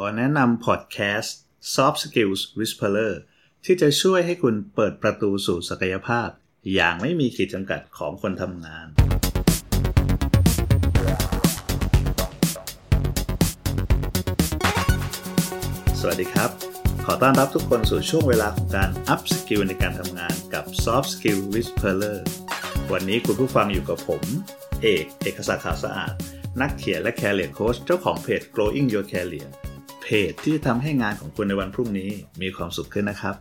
อแนะนำพอดแคสต์ Soft Skills Whisperer ที่จะช่วยให้คุณเปิดประตูสู่ศักยภาพ อย่างไม่มีขีดจำกัดของคนทำงาน สวัสดีครับ ขอต้อนรับทุกคนสู่ช่วงเวลาของการ Up Skill ในการทำงานกับ Soft Skill Whisperer วันนี้คุณผู้ฟังอยู่กับผม เอก เอกศักดิ์ขาวสะอาด นักเขียนและ Career Coach เจ้าของเพจ Growing Your Career เพจที่ทำให้งานของคุณในวันพรุ่งนี้มีความสุขขึ้นนะครับ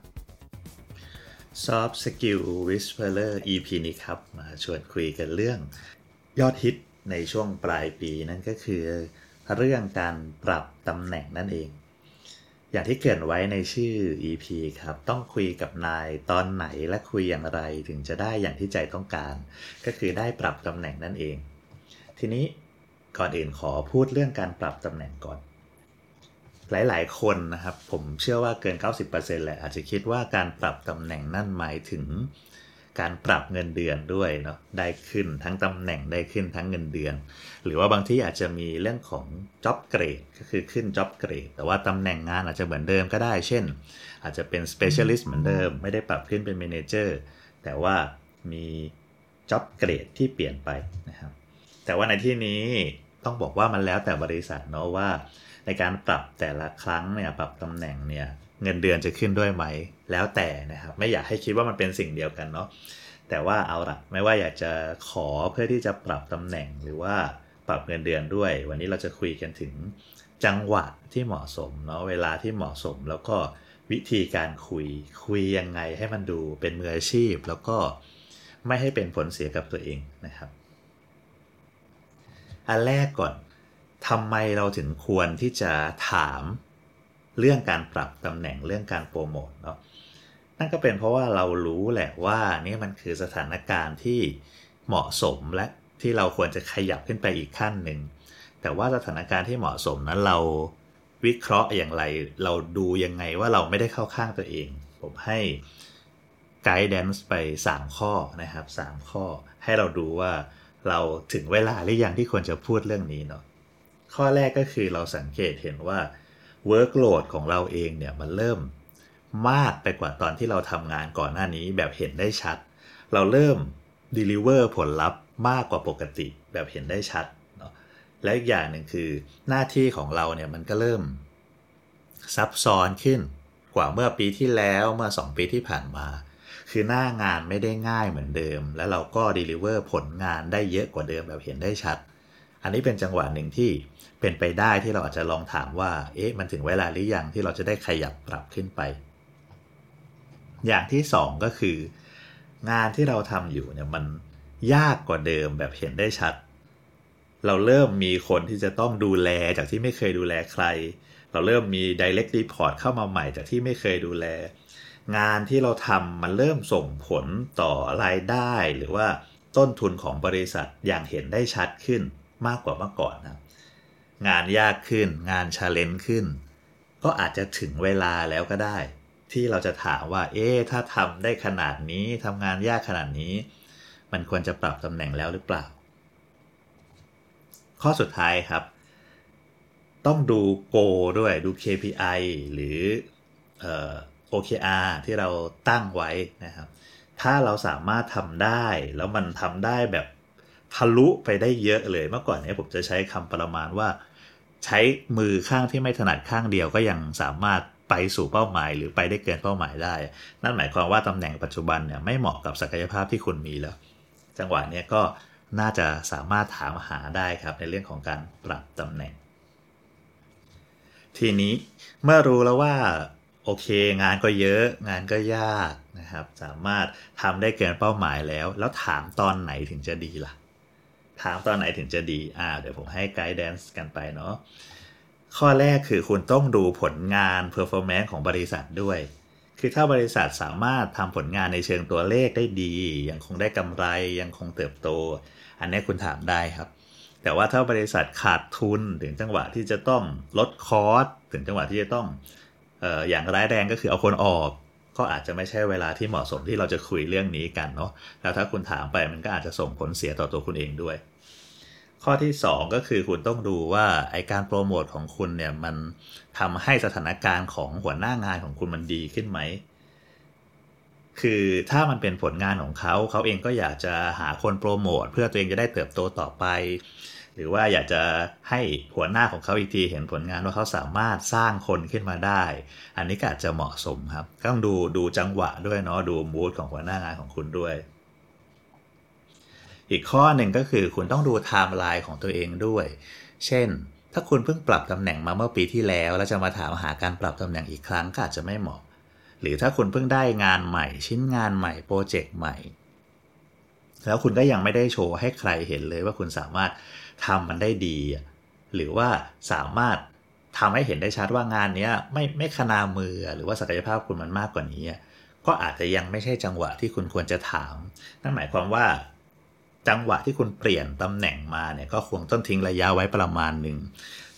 Soft Skill Whisperer EP นี้ครับ มาชวนคุยกันเรื่อง ยอดฮิตในช่วงปลายปีนั่นก็คือ เรื่องการปรับตำแหน่งนั่นเอง อย่างที่เกริ่นไว้ในชื่อ EP ครับ ต้องคุยกับนายตอนไหนและคุยอย่างไรถึงจะได้อย่างที่ใจต้องการ ก็คือได้ปรับตำแหน่งนั่นเอง ทีนี้ก่อนอื่นขอพูดเรื่องการปรับตำแหน่งก่อน หลายๆ คนนะครับ ผมเชื่อว่าเกิน 90%แหละอาจจะคิดว่าการปรับตำแหน่งนั่นหมายถึง การปรับเงินเดือนด้วยเนาะได้ขึ้นทั้งตำแหน่งได้ขึ้นทั้งเงินเดือน หรือว่าบางที่อาจจะมีเรื่องของ job grade ก็คือขึ้น job grade แต่ว่าตำแหน่งงานอาจจะเหมือนเดิมก็ได้ เช่น อาจจะเป็น specialist เหมือนเดิม ไม่ได้ปรับขึ้นเป็น manager แต่ว่ามี job grade ที่เปลี่ยนไปนะครับแต่ว่าในที่นี้ต้องบอกว่ามันแล้วแต่บริษัทเนาะว่า ในการปรับแต่ละครั้งเนี่ยปรับตำแหน่งเนี่ยเงินเดือนจะขึ้นด้วยไหม แล้วแต่นะครับไม่อยากให้คิดว่ามันเป็นสิ่งเดียวกันเนาะแต่ว่าเอาละไม่ว่าอยากจะขอเพื่อที่จะปรับตำแหน่งหรือว่าปรับเงินเดือนด้วย วันนี้เราจะคุยกันถึงจังหวะที่เหมาะสมเนาะเวลาที่เหมาะสมแล้วก็วิธีการคุยคุยยังไงให้มันดูเป็นมืออาชีพ แล้วก็ไม่ให้เป็นผลเสียกับตัวเองนะครับ อันแรกก่อน ทำไมเราถึงควรที่จะถามเรื่องการปรับตำแหน่งเรื่องการโปรโมทเนาะนั่นก็เป็นเพราะว่าเรารู้แหละว่านี่มันคือสถานการณ์ที่เหมาะสมและที่เราควรจะขยับขึ้นไปอีกขั้นหนึ่ง แต่ว่าสถานการณ์ที่เหมาะสมนั้นเราวิเคราะห์อย่างไร เราดูยังไงว่าเราไม่ได้เข้าข้างตัวเอง ผมให้ไกด์แดนซ์ไป 3 ข้อนะครับ 3 ข้อให้เราดูว่าเราถึงเวลาหรือยังที่ควรจะพูดเรื่องนี้เนาะ ข้อแรกก็คือเราสังเกตเห็นว่า workload ของเราเองเนี่ยมันเริ่มมากไปกว่าตอนที่เราทำงานก่อนหน้านี้แบบเห็นได้ชัด เราเริ่ม deliver ผลลัพธ์มากกว่าปกติแบบเห็นได้ชัดเนาะและอีกอย่างหนึ่งคือหน้าที่ของเราเนี่ยมันก็เริ่ม ซับซ้อนขึ้นกว่าเมื่อปีที่แล้วเมื่อ 2 ปีที่ผ่านมา คือหน้างานไม่ได้ง่ายเหมือนเดิม แล้วเราก็ deliver ผลงานได้เยอะกว่าเดิมแบบเห็นได้ชัด อันนี้เป็นจังหวะหนึ่งที่เป็นไปได้ที่เราอาจจะลองถามว่า เอ๊ะ มันถึงเวลาหรือยังที่เราจะได้ขยับปรับขึ้นไป อย่างที่สองก็คือ งานที่เราทำอยู่เนี่ยมันยากกว่าเดิมแบบเห็นได้ชัด เราเริ่มมีคนที่จะต้องดูแลจากที่ไม่เคยดูแลใคร เราเริ่มมี direct report เข้ามาใหม่จากที่ไม่เคยดูแล งานที่เราทำมันเริ่มส่งผลต่อรายได้หรือว่าต้นทุนของบริษัทอย่างเห็นได้ชัดขึ้น มากกว่าเมื่อก่อนนะงานยากขึ้น งานชาเลนจ์ขึ้น ก็อาจจะถึงเวลาแล้วก็ได้ ที่เราจะถามว่า เอ๊ะถ้าทำได้ขนาดนี้ทำงานยากขนาดนี้ มันควรจะปรับตำแหน่งแล้วหรือเปล่า ข้อสุดท้ายครับ ต้องดูโกด้วยดู KPI หรือ OKR ที่เราตั้งไว้นะครับ ถ้าเราสามารถทำได้ แล้วมันทำได้แบบ ทะลุไปได้เยอะเลยเมื่อก่อนเนี้ผมจะใช้คำประมาณว่า ใช้มือข้างที่ไม่ถนัดข้างเดียวก็ยังสามารถไปสู่เป้าหมาย หรือไปได้เกินเป้าหมายได้ นั่นหมายความว่าตำแหน่งปัจจุบันเนี่ยไม่เหมาะกับศักยภาพที่คุณมีแล้ว จังหวะเนี้ก็น่าจะสามารถถามหาได้ครับในเรื่องของการปรับตำแหน่ง ทีนี้เมื่อรู้แล้วว่าโอเค งานก็เยอะงานก็ยากนะครับ สามารถทำได้เกินเป้าหมายแล้ว แล้วถามตอนไหนถึงจะดีล่ะ ถามตอนไหนถึงจะดี อ่า เดี๋ยวผมให้ไกด์แดนซ์กันไปเนาะ ข้อแรกคือคุณต้องดูผลงาน performance ของบริษัทด้วย คือถ้าบริษัทสามารถทำผลงานในเชิงตัวเลขได้ดี ยังคงได้กำไรยังคงเติบโต อันนี้คุณถามได้ครับ แต่ว่าถ้าบริษัทขาดทุนถึงจังหวะที่จะต้องลดคอสถึงจังหวะที่จะต้องอออย่างร้ายแรงก็คือเอาคนออก ก็อาจจะไม่ใช่เวลาที่เหมาะสมที่เราจะคุยเรื่องนี้กันเนาะแล้วถ้าคุณถามไปมันก็อาจจะส่งผลเสียต่อตัวคุณเองด้วย ข้อที่ 2 ก็คือคุณต้องดูว่าไอการโปรโมทของคุณเนี่ยมันทำให้สถานการณ์ของหัวหน้างานของคุณมันดีขึ้นไหมคือถ้ามันเป็นผลงานของเขา เขาเองก็อยากจะหาคนโปรโมทเพื่อตัวเองจะได้เติบโตต่อไป หรือว่าอยากจะให้หัวหน้าของเขาอีกทีเห็นผลงานว่าเขาสามารถสร้างคนขึ้นมาได้ อันนี้ก็อาจจะเหมาะสมครับต้องดูดูจังหวะด้วยเนาะดูมูดของหัวหน้างานของคุณด้วย อีกข้อหนึ่งก็คือคุณต้องดูไทม์ไลน์ของตัวเองด้วย เช่น ถ้าคุณเพิ่งปรับตำแหน่งมาเมื่อปีที่แล้ว แล้วจะมาถามหาการปรับตำแหน่งอีกครั้งก็อาจจะไม่เหมาะ หรือถ้าคุณเพิ่งได้งานใหม่ ชิ้นงานใหม่ project ใหม่แล้วคุณก็ยังไม่ได้โชว์ให้ใครเห็นเลยว่าคุณสามารถ ทำมันได้ดี หรือว่าสามารถทำให้เห็นได้ชัดว่างานเนี้ยไม่ไม่คณามือหรือว่าศักยภาพคุณมันมากกว่านี้ ก็อาจจะยังไม่ใช่จังหวะที่คุณควรจะถาม นั่นหมายความว่า จังหวะที่คุณเปลี่ยนตำแหน่งมาเนี่ยก็ควรต้องทิ้งระยะไว้ประมาณหนึ่ง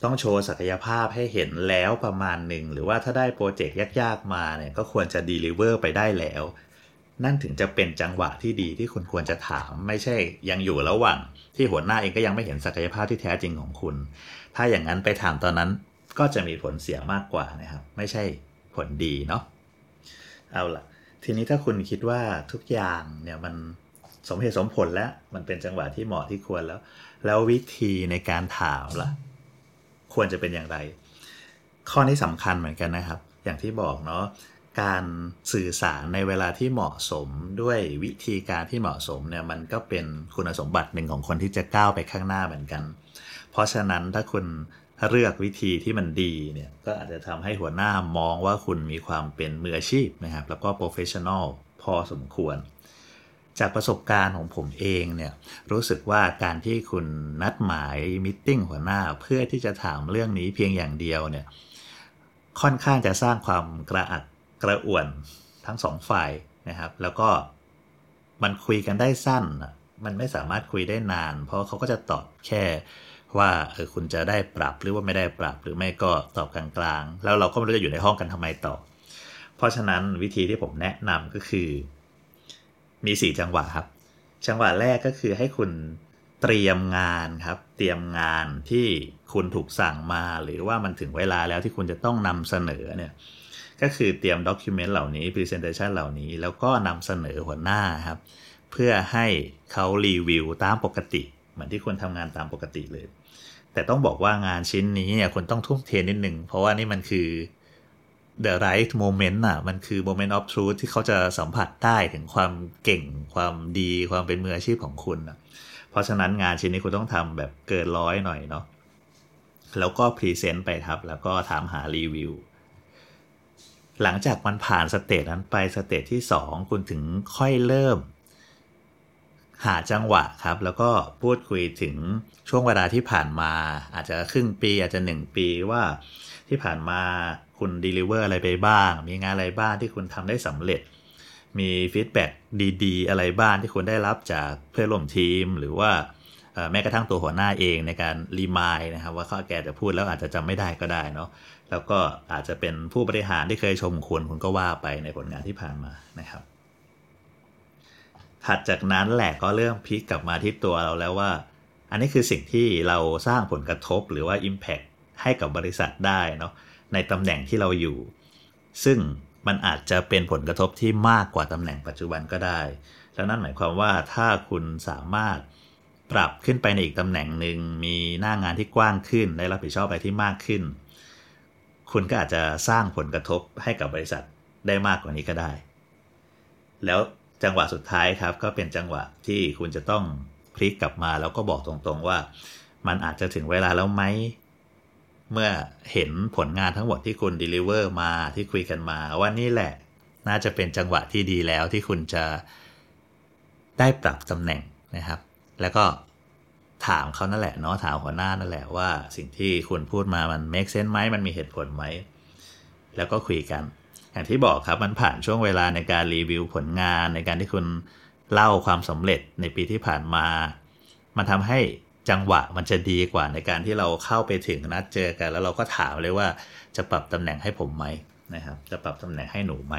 ต้องโชว์ศักยภาพให้เห็นแล้วประมาณหนึ่งหรือว่าถ้าได้โปรเจกต์ยากๆมาเนี่ยก็ควรจะดีลิเวอร์ไปได้แล้ว นั่นถึงจะเป็นจังหวะที่ดีที่คุณควรจะถาม ไม่ใช่ยังอยู่ระหว่าง ที่หัวหน้าเองก็ยังไม่เห็นศักยภาพที่แท้จริงของคุณ ถ้าอย่างนั้นไปถามตอนนั้นก็จะมีผลเสียมากกว่านะครับ ไม่ใช่ผลดีเนาะเอาล่ะ ทีนี้ถ้าคุณคิดว่าทุกอย่างเนี่ยมันสมเหตุสมผลแล้ว มันเป็นจังหวะที่เหมาะที่ควรแล้ว แล้ววิธีในการถามล่ะ ควรจะเป็นอย่างไร ข้อนี้สำคัญเหมือนกันนะครับ อย่างที่บอกเนาะ การสื่อสารในเวลาที่เหมาะสมด้วยวิธีการที่เหมาะสมเนี่ยมันก็เป็นคุณสมบัติหนึ่งของคนที่จะก้าวไปข้างหน้าเหมือนกัน เพราะฉะนั้นถ้าคุณเลือกวิธีที่มันดีเนี่ยก็อาจจะทำให้หัวหน้ามองว่าคุณมีความเป็นมืออาชีพนะครับแล้วก็ professional พอสมควร จากประสบการณ์ของผมเองเนี่ยรู้สึกว่าการที่คุณนัดหมาย meeting หัวหน้าเพื่อที่จะถามเรื่องนี้เพียงอย่างเดียวเนี่ยค่อนข้างจะสร้างความกระอัก กระอ่วนทั้งสองฝ่ายนะครับ แล้วก็มันคุยกันได้สั้น มันไม่สามารถคุยได้นาน เพราะเขาก็จะตอบแค่ว่าเออคุณจะได้ปรับหรือว่าไม่ได้ปรับหรือไม่ก็ตอบกลางๆ แล้วเราก็ไม่รู้จะอยู่ในห้องกันทำไมต่อ เพราะฉะนั้นวิธีที่ผมแนะนำก็คือ มี 4 จังหวะครับ จังหวะแรกก็คือให้คุณเตรียมงานครับ เตรียมงานที่คุณถูกสั่งมา หรือว่ามันถึงเวลาแล้วที่คุณจะต้องนำเสนอเนี่ย ก็คือเตรียมด็อกิเมนต์เหล่านี้ Presentation เหล่านี้ แล้วก็นำเสนอหัวหน้าครับ เพื่อให้เขารีวิวตามปกติ เหมือนที่คุณทำงานตามปกติเลย แต่ต้องบอกว่างานชิ้นนี้เนี่ยคุณต้องทุ่มเทนิดหนึ่ง เพราะว่านี่มันคือ the right moment อะ มันคือ moment of truth ที่เขาจะสัมผัสได้ถึงความเก่ง ความดี ความเป็นมืออาชีพของคุณอะ เพราะฉะนั้นงานชิ้นนี้คุณต้องทำแบบเกินร้อยหน่อยเนาะ แล้วก็พรีเซนต์ไปครับ แล้วก็ถามหารีวิว หลังจากมันผ่าน stage นั้นไป stage ที่ 2 คุณถึงค่อยเริ่ม หาจังหวะครับ แล้วก็พูดคุยถึงช่วงเวลาที่ผ่านมา อาจจะครึ่งปีอาจจะ 1 ปีว่าที่ผ่านมาคุณ deliver อะไรไปบ้าง มีงานอะไรบ้างที่คุณทำได้สำเร็จ มี feedback ดี ๆ อะไรบ้างที่คุณได้รับจากเพื่อนร่วมทีม หรือว่า แม้กระทั่งตัวหัวหน้าเองในการ remind นะครับว่าเขาอาจจะพูดแล้วอาจจะจำไม่ได้ก็ได้เนาะแล้วก็อาจจะเป็นผู้บริหารที่เคยชมคุณคุณก็ว่าไปในผลงานที่ผ่านมานะครับ ถัดจากนั้นแหละก็เริ่มพลิกกลับมาที่ตัวเราแล้วว่า อันนี้คือสิ่งที่เราสร้างผลกระทบหรือว่า Impact ให้กับบริษัทได้เนาะในตำแหน่งที่เราอยู่ ซึ่งมันอาจจะเป็นผลกระทบที่มากกว่าตำแหน่งปัจจุบันก็ได้ แล้วนั่นหมายความว่าถ้าคุณสามารถ ปรับขึ้นไปในอีกตำแหน่งหนึ่งมีหน้างานที่กว้างขึ้น ได้รับผิดชอบอะไรที่มากขึ้น คุณก็อาจจะสร้างผลกระทบให้กับบริษัทได้มากกว่านี้ก็ได้ แล้วจังหวะสุดท้ายครับ ก็เป็นจังหวะที่คุณจะต้องพลิกกลับมาแล้วก็บอกตรงๆว่า มันอาจจะถึงเวลาแล้วไหมเมื่อเห็นผลงานทั้งหมดที่คุณ deliver มาที่คุยกันมาว่านี่แหละ น่าจะเป็นจังหวะที่ดีแล้วที่คุณจะได้ปรับตำแหน่งนะครับ แล้วก็ถามเขานั่นแหละเนาะถามหัวหน้านั่นแหละว่า สิ่งที่คุณพูดมามัน make sense ไหมมันมีเหตุผลไหม แล้วก็คุยกัน อย่างที่บอกครับมันผ่านช่วงเวลาในการรีวิวผลงานในการที่คุณเล่าความสำเร็จในปีที่ผ่านมา มันทำให้จังหวะมันจะดีกว่าในการที่เราเข้าไปถึงนัดเจอกัน แล้วเราก็ถามเลยว่าจะปรับตำแหน่งให้ผมไหมนะครับ จะปรับตำแหน่งให้หนูไหม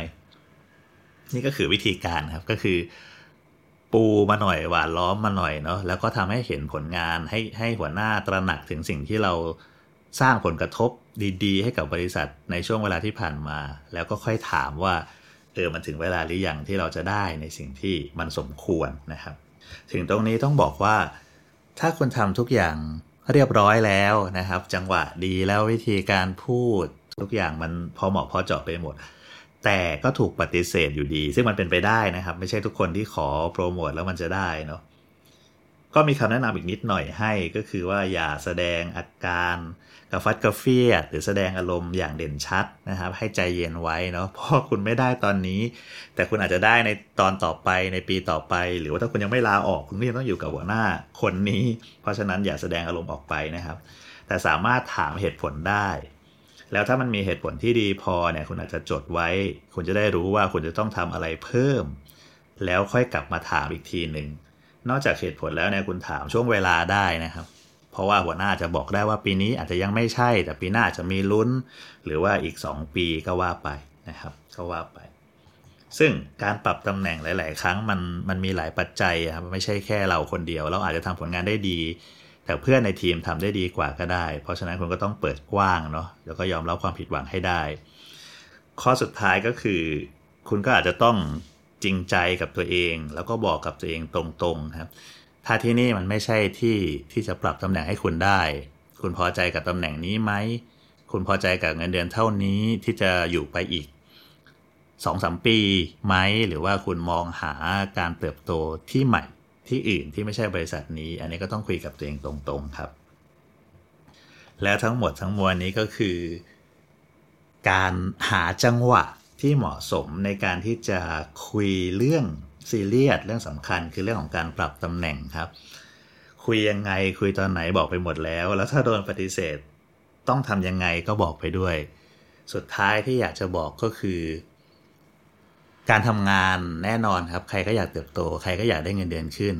นี่ก็คือวิธีการครับก็คือ ปูมาหน่อยหวานล้อมมาหน่อยเนาะแล้วก็ทำให้เห็นผลงานให้ให้หัวหน้าตระหนักถึงสิ่งที่เราสร้างผลกระทบดีๆ ให้กับบริษัทในช่วงเวลาที่ผ่านมา แล้วก็ค่อยถามว่าเออมันถึงเวลาหรือยังที่เราจะได้ในสิ่งที่มันสมควรนะครับ ถึงตรงนี้ต้องบอกว่า ถ้าคุณทำทุกอย่างเรียบร้อยแล้วนะครับ จังหวะดีแล้ววิธีการพูดทุกอย่างมันพอเหมาะพอเจาะไปหมด แต่ก็ถูกปฏิเสธอยู่ดี ซึ่งมันเป็นไปได้นะครับ ไม่ใช่ทุกคนที่ขอโปรโมทแล้วมันจะได้เนาะก็มีคำแนะนำอีกนิดหน่อยให้ก็คือว่าอย่าแสดงอาการกระฟัดกระเฟียดหรือแสดงอารมณ์อย่างเด่นชัดนะครับ ให้ใจเย็นไว้เนาะเพราะคุณไม่ได้ตอนนี้ แต่คุณอาจจะได้ในตอนต่อไปในปีต่อไป หรือว่าถ้าคุณยังไม่ลาออกคุณก็ยังต้องอยู่กับหัวหน้าคนนี้ เพราะฉะนั้นอย่าแสดงอารมณ์ออกไปนะครับ แต่สามารถถามเหตุผลได้ แล้วถ้ามันมีเหตุผลที่ดีพอเนี่ยคุณอาจจะจดไว้ คุณจะได้รู้ว่าคุณจะต้องทำอะไรเพิ่ม แล้วค่อยกลับมาถามอีกทีหนึ่งนอกจากเหตุผลแล้วเนี่ยคุณถามช่วงเวลาได้นะครับ เพราะว่าหัวหน้าจะบอกได้ว่าปีนี้อาจจะยังไม่ใช่ แต่ปีหน้าจะมีลุ้น หรือว่าอีก 2 ปีก็ว่าไปนะครับก็ว่าไป ซึ่งการปรับตำแหน่งหลาย ๆ ครั้งมันมันมีหลายปัจจัยครับไม่ใช่แค่เราคนเดียว เราอาจจะทำผลงานได้ดี แต่เพื่อนในทีมทำได้ดีกว่าก็ได้ เพราะฉะนั้นคุณก็ต้องเปิดกว้างเนาะแล้วก็ยอมรับความผิดหวังให้ได้ ข้อสุดท้ายก็คือ คุณก็อาจจะต้องจริงใจกับตัวเอง แล้วก็บอกกับตัวเองตรงๆครับ ถ้าที่นี่มันไม่ใช่ที่ที่จะปรับตำแหน่งให้คุณได้ คุณพอใจกับตำแหน่งนี้ไหมคุณพอใจกับเงินเดือนเท่านี้ที่จะอยู่ไปอีกสองสามปีไหมหรือว่าคุณมองหาการเติบโตที่ใหม่ ที่อื่นที่ไม่ใช่บริษัทนี้ อันนี้ก็ต้องคุยกับตัวเองตรงๆครับ แล้วทั้งหมดทั้งมวลนี้ก็คือ การหาจังหวะที่เหมาะสมในการที่จะคุยเรื่องซีเรียสเรื่องสำคัญคือเรื่องของการปรับตำแหน่งครับ คุยยังไงคุยตอนไหนบอกไปหมดแล้ว แล้วถ้าโดนปฏิเสธ ต้องทำยังไงก็บอกไปด้วย สุดท้ายที่อยากจะบอกก็คือ การทำงานแน่นอนครับ ใครก็อยากเติบโต ใครก็อยากได้เงินเดือนขึ้น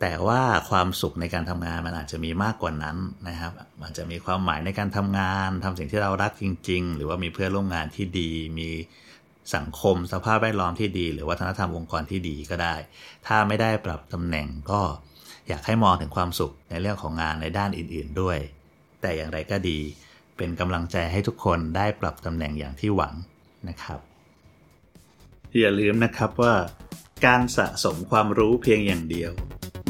แต่ว่าความสุขในการทำงานมันอาจจะมีมากกว่านั้นนะครับมันจะมีความหมายในการทำงานทำสิ่งที่เรารักจริง ๆ หรือว่ามีเพื่อนร่วมงานที่ดี มีสังคมสภาพแวดล้อมที่ดี หรือวัฒนธรรมองค์กรที่ดีก็ได้ ถ้าไม่ได้ปรับตำแหน่งก็อยากให้มองถึงความสุขในเรื่องของงานในด้านอื่น ๆด้วย แต่อย่างไรก็ดี เป็นกำลังใจให้ทุกคนได้ปรับตำแหน่งอย่างที่หวังนะครับ อย่าลืมนะครับว่า การสะสมความรู้เพียงอย่างเดียว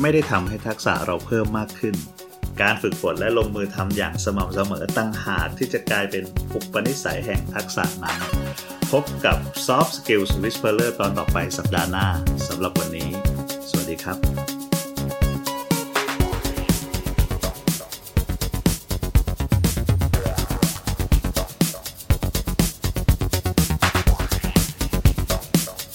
ไม่ได้ทำให้ทักษะเราเพิ่มมากขึ้น การฝึกฝนและลงมือทำอย่างสม่ำเสมอตั้งหากที่จะกลายเป็นอุปนิสัยแห่งทักษะนั้น พบกับ Soft Skills Whisperer ตอนต่อไปสัปดาห์หน้าสำหรับวันนี้ สวัสดีครับ